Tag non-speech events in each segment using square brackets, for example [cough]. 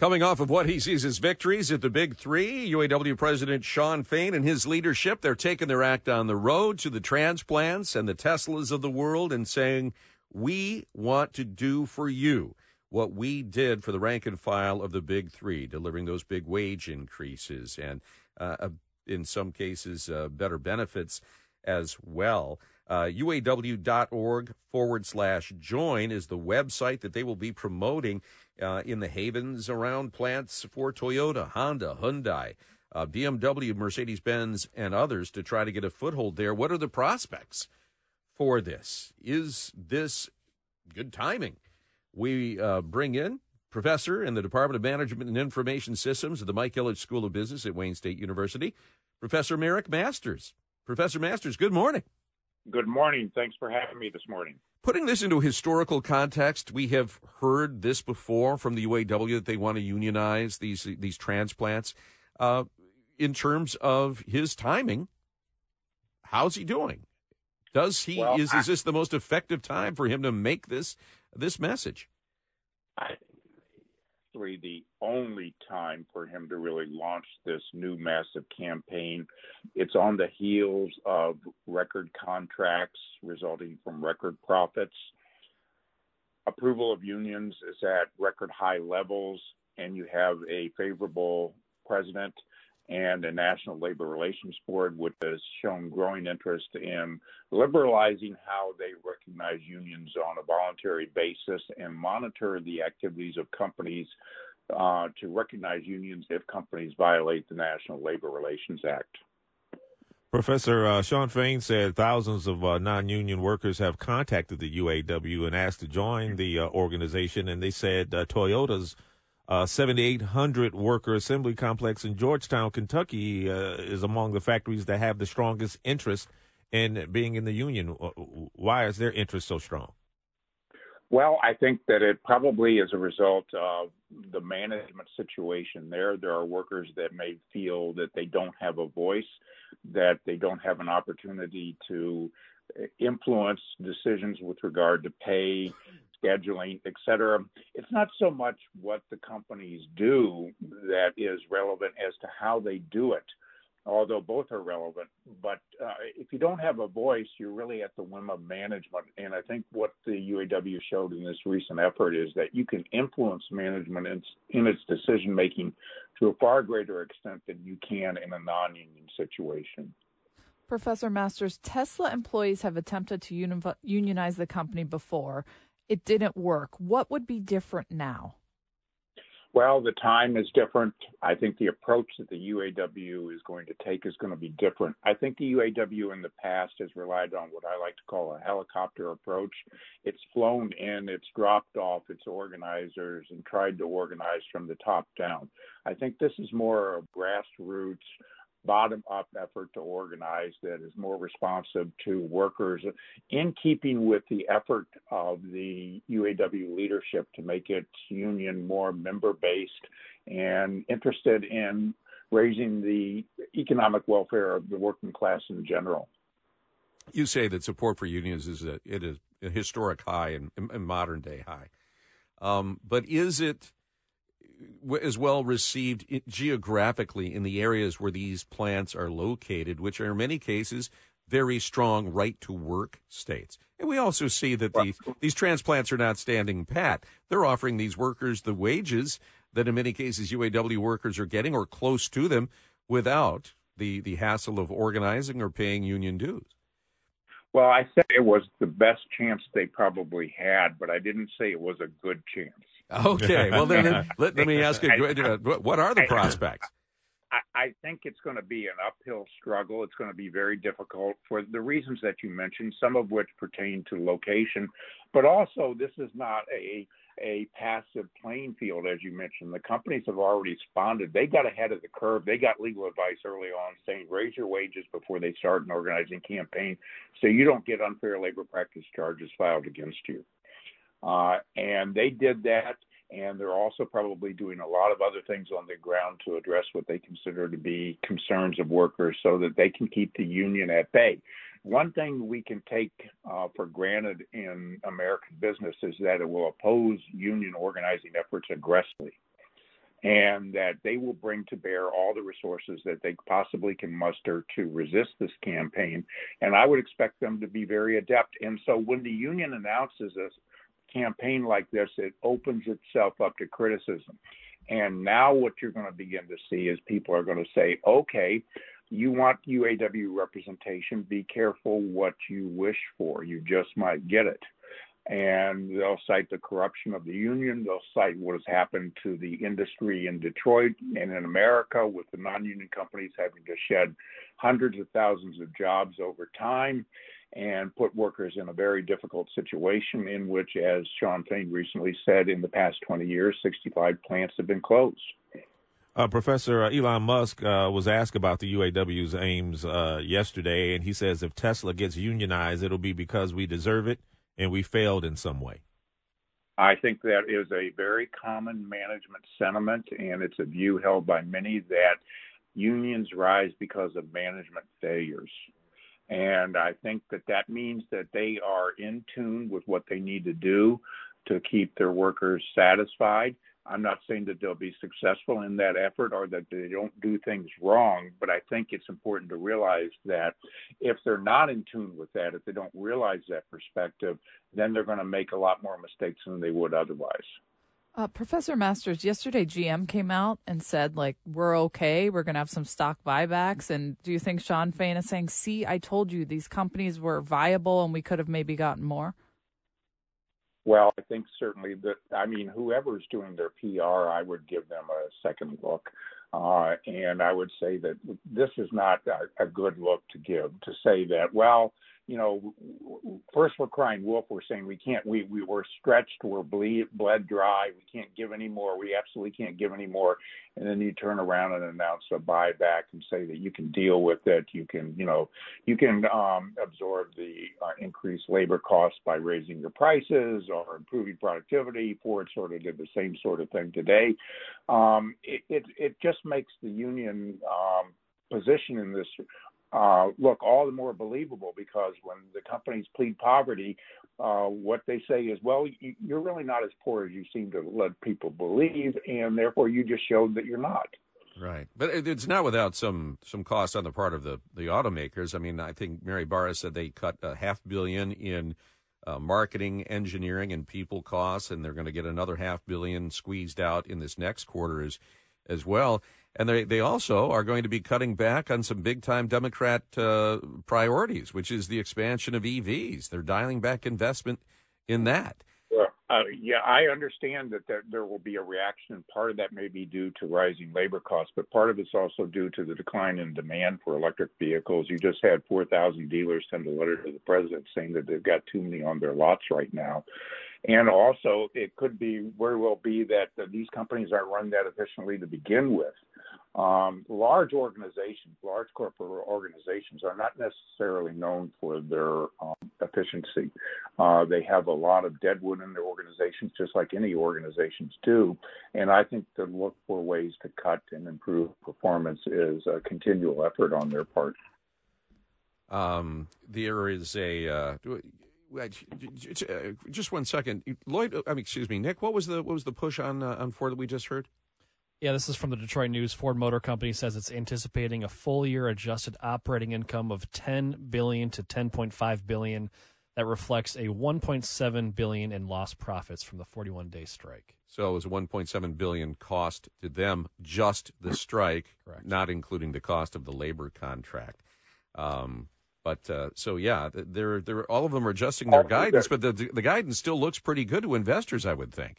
Coming off of what he sees as victories at the Big Three, UAW President Shawn Fain and his leadership, they're taking their act on the road to the transplants and the Teslas of the world and saying, we want to do for you what we did for the rank and file of the Big Three, delivering those big wage increases and, uh, in some cases, uh, better benefits as well. Uh, UAW.org forward slash join is the website that they will be promoting uh, in the havens around plants for Toyota, Honda, Hyundai, uh, BMW, Mercedes Benz, and others to try to get a foothold there. What are the prospects for this? Is this good timing? We uh, bring in professor in the Department of Management and Information Systems at the Mike Ilitch School of Business at Wayne State University, Professor Marick Masters. Professor Masters, good morning. Good morning. Thanks for having me this morning. Putting this into historical context, we have heard this before from the UAW that they want to unionize these these transplants. Uh, in terms of his timing, how's he doing? Does he well, is I, is this the most effective time for him to make this this message? I actually the only time for him to really launch this new massive campaign. It's on the heels of record contracts resulting from record profits. Approval of unions is at record high levels, and you have a favorable president and the National Labor Relations Board, which has shown growing interest in liberalizing how they recognize unions on a voluntary basis and monitor the activities of companies uh, to recognize unions if companies violate the National Labor Relations Act. Professor uh, Shawn Fain said thousands of uh, non-union workers have contacted the UAW and asked to join the uh, organization, and they said uh, Toyota's uh, 7,800 worker assembly complex in Georgetown, Kentucky, uh, is among the factories that have the strongest interest in being in the union. Why is their interest so strong? Well, I think that it probably is a result of the management situation there. There are workers that may feel that they don't have a voice, that they don't have an opportunity to influence decisions with regard to pay, scheduling, et cetera. It's not so much what the companies do that is relevant as to how they do it, although both are relevant. But uh, if you don't have a voice, you're really at the whim of management. And I think what the UAW showed in this recent effort is that you can influence management in, in its decision making to a far greater extent than you can in a non union situation. Professor Masters, Tesla employees have attempted to unionize the company before it didn't work. What would be different now? Well, the time is different. I think the approach that the UAW is going to take is going to be different. I think the UAW in the past has relied on what I like to call a helicopter approach. It's flown in, it's dropped off its organizers and tried to organize from the top down. I think this is more a grassroots bottom up effort to organize that is more responsive to workers in keeping with the effort of the UAW leadership to make its union more member based and interested in raising the economic welfare of the working class in general. You say that support for unions is a, it is a historic high and, and modern day high. Um, but is it as well received geographically in the areas where these plants are located, which are in many cases very strong right to work states. And we also see that these, these transplants are not standing pat. They're offering these workers the wages that in many cases UAW workers are getting or close to them without the, the hassle of organizing or paying union dues. Well, I said it was the best chance they probably had, but I didn't say it was a good chance. Okay. [laughs] Well, then, let, let, me ask you, what are the prospects? I, I think it's going to be an uphill struggle. It's going to be very difficult for the reasons that you mentioned, some of which pertain to location, but also this is not a a passive playing field, as you mentioned. The companies have already responded. They got ahead of the curve. They got legal advice early on saying raise your wages before they start an organizing campaign so you don't get unfair labor practice charges filed against you. Uh, and they did that, and they're also probably doing a lot of other things on the ground to address what they consider to be concerns of workers so that they can keep the union at bay. One thing we can take uh, for granted in American business is that it will oppose union organizing efforts aggressively. and that they will bring to bear all the resources that they possibly can muster to resist this campaign. And I would expect them to be very adept. And so when the union announces campaign like this, it opens itself up to criticism. And now what you're going to begin to see is people are going to say, okay, you want UAW representation, be careful what you wish for. You just might get it and they'll cite the corruption of the union. They'll cite what has happened to the industry in Detroit and in America with the non union companies having to shed hundreds of thousands of jobs over time and put workers in a very difficult situation in which, as Shawn Fain recently said, in the past 20 years, 65 plants have been closed. Uh, Professor uh, Elon Musk uh, was asked about the UAW's aims uh, yesterday, and he says if Tesla gets unionized, it'll be because we deserve it and we failed in some way? I think that is a very common management sentiment, and it's a view held by many that unions rise because of management failures. And I think that that means that they are in tune with what they need to do to keep their workers satisfied I'm not saying that they'll be successful in that effort or that they don't do things wrong, but I think it's important to realize that if they're not in tune with that, if they don't realize that perspective, then they're going to make a lot more mistakes than they would otherwise. Uh, Professor Masters, yesterday GM came out and said, like, we're okay. We're going to have some stock buybacks. And do you think Shawn Fain is saying, see, I told you these companies were viable and we could have maybe gotten more? Well, I think certainly that, I mean, whoever's doing their PR, I would give them a second look. Uh, and I would say that this is not a, a good look to give to say that, well, you know, first we're crying wolf. We're saying we can't. We we were stretched. We're bleed, bled dry. We can't give any more. We absolutely can't give any more. And then you turn around and announce a buyback and say that you can deal with it. You can, you know, you can um, absorb the uh, increased labor costs by raising your prices or improving productivity. Ford sort of did the same sort of thing today. Um, it, it it just makes the union um, position in this uh, look all the more believable because when the companies plead poverty, uh, what they say is, well, you're really not as poor as you seem to let people believe, and therefore you just showed that you're not. Right, but it's not without some some cost on the part of the the automakers. I mean, I think Mary Barra said they cut a half billion in uh, marketing, engineering, and people costs, and they're going to get another half billion squeezed out in this next quarter as as well. And they, they also are going to be cutting back on some big time Democrat uh, priorities, which is the expansion of EVs. They're dialing back investment in that. Uh, yeah, I understand that there, there will be a reaction. And part of that may be due to rising labor costs, but part of it's also due to the decline in demand for electric vehicles. You just had 4,000 dealers send a letter to the president saying that they've got too many on their lots right now. And also, it could be very well be that these companies aren't run that efficiently to begin with. Um, large organizations, large corporate organizations, are not necessarily known for their um, efficiency. Uh, they have a lot of deadwood in their organizations, just like any organizations do. And I think to look for ways to cut and improve performance is a continual effort on their part. Um, there is a. Uh, just one second, Lloyd. I mean, excuse me, Nick. What was the what was the push on uh, on Ford that we just heard? Yeah, this is from the Detroit News. Ford Motor Company says it's anticipating a full year adjusted operating income of 10 billion to 10.5 billion. That reflects a 1.7 billion in lost profits from the 41 day strike. So it was 1.7 billion cost to them just the strike, Correct. not including the cost of the labor contract. Um, but uh, so yeah, they're they're all of them are adjusting their guidance, but the the guidance still looks pretty good to investors, I would think.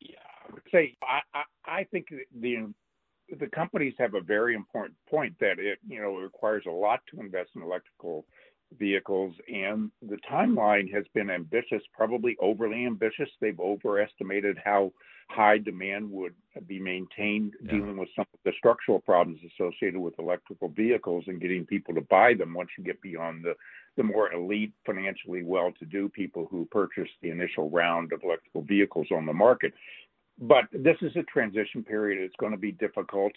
Yeah, I would say I, I I think the the companies have a very important point that it you know requires a lot to invest in electrical vehicles and the timeline has been ambitious probably overly ambitious they've overestimated how high demand would be maintained yeah. dealing with some of the structural problems associated with electrical vehicles and getting people to buy them once you get beyond the the more elite financially well-to-do people who purchase the initial round of electrical vehicles on the market but this is a transition period. It's going to be difficult.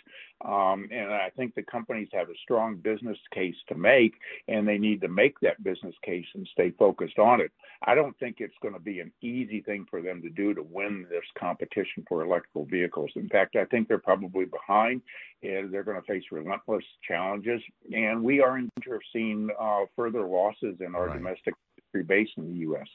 Um, and I think the companies have a strong business case to make, and they need to make that business case and stay focused on it. I don't think it's going to be an easy thing for them to do to win this competition for electrical vehicles. In fact, I think they're probably behind, and they're going to face relentless challenges. And we are in danger of seeing uh, further losses in our right. domestic base in the U.S.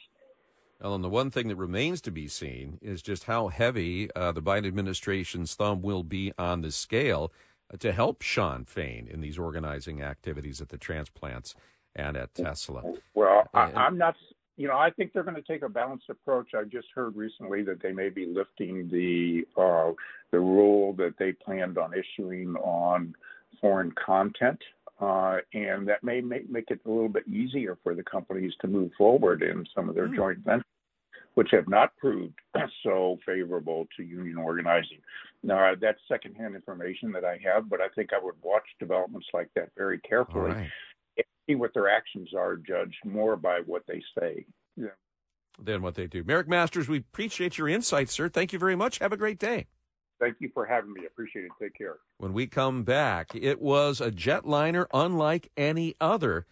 Well, and the one thing that remains to be seen is just how heavy uh, the Biden administration's thumb will be on the scale uh, to help Shawn Fain in these organizing activities at the transplants and at Tesla. Well, I, I'm not. You know, I think they're going to take a balanced approach. I just heard recently that they may be lifting the uh, the rule that they planned on issuing on foreign content uh, and that may make, make it a little bit easier for the companies to move forward in some of their mm. joint ventures, which have not proved [clears throat] so favorable to union organizing. Now, that's secondhand information that I have, but I think I would watch developments like that very carefully right. and see what their actions are, judged more by what they say. Yeah. Than what they do. Marick Masters, we appreciate your insights, sir. Thank you very much. Have a great day. Thank you for having me. Appreciate it. Take care. When we come back, it was a jetliner unlike any other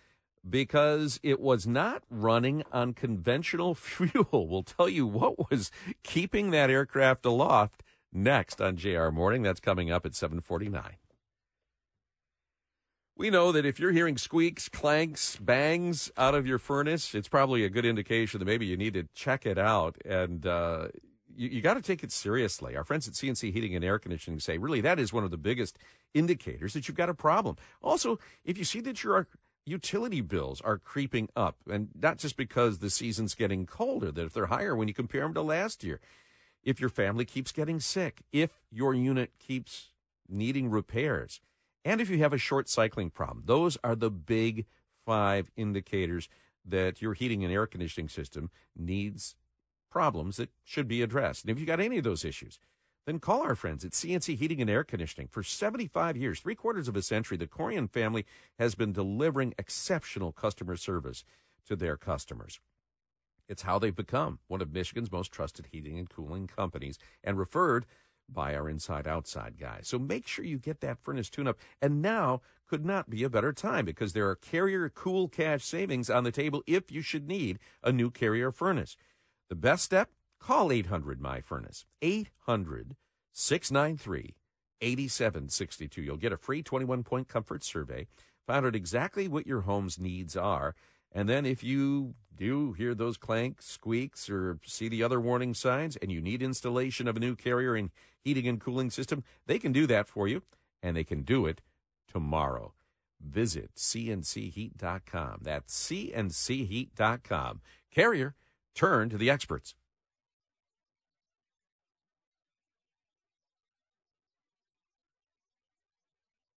because it was not running on conventional [laughs] fuel. We'll tell you what was keeping that aircraft aloft next on JR Morning. That's coming up at 749. We know that if you're hearing squeaks, clanks, bangs out of your furnace, it's probably a good indication that maybe you need to check it out. And uh, you, you got to take it seriously. Our friends at CNC Heating and Air Conditioning say, really, that is one of the biggest indicators that you've got a problem. Also, if you see that your utility bills are creeping up, and not just because the season's getting colder, that if they're higher when you compare them to last year, if your family keeps getting sick, if your unit keeps needing repairs, and if you have a short cycling problem, those are the big five indicators that your heating and air conditioning system needs problems that should be addressed. And if you've got any of those issues, then call our friends at CNC Heating and Air Conditioning. For 75 years, three quarters of a century, the Corian family has been delivering exceptional customer service to their customers. It's how they've become one of Michigan's most trusted heating and cooling companies and referred by our inside outside guys. So make sure you get that furnace tune up. And now could not be a better time because there are carrier cool cash savings on the table if you should need a new carrier furnace. The best step? Call 800 My Furnace. 800 693 8762. You'll get a free 21 point comfort survey, find out exactly what your home's needs are. And then if you do hear those clanks, squeaks, or see the other warning signs and you need installation of a new carrier and heating and cooling system, they can do that for you and they can do it tomorrow. Visit cncheat.com. That's cncheat.com. Carrier Turn to the experts.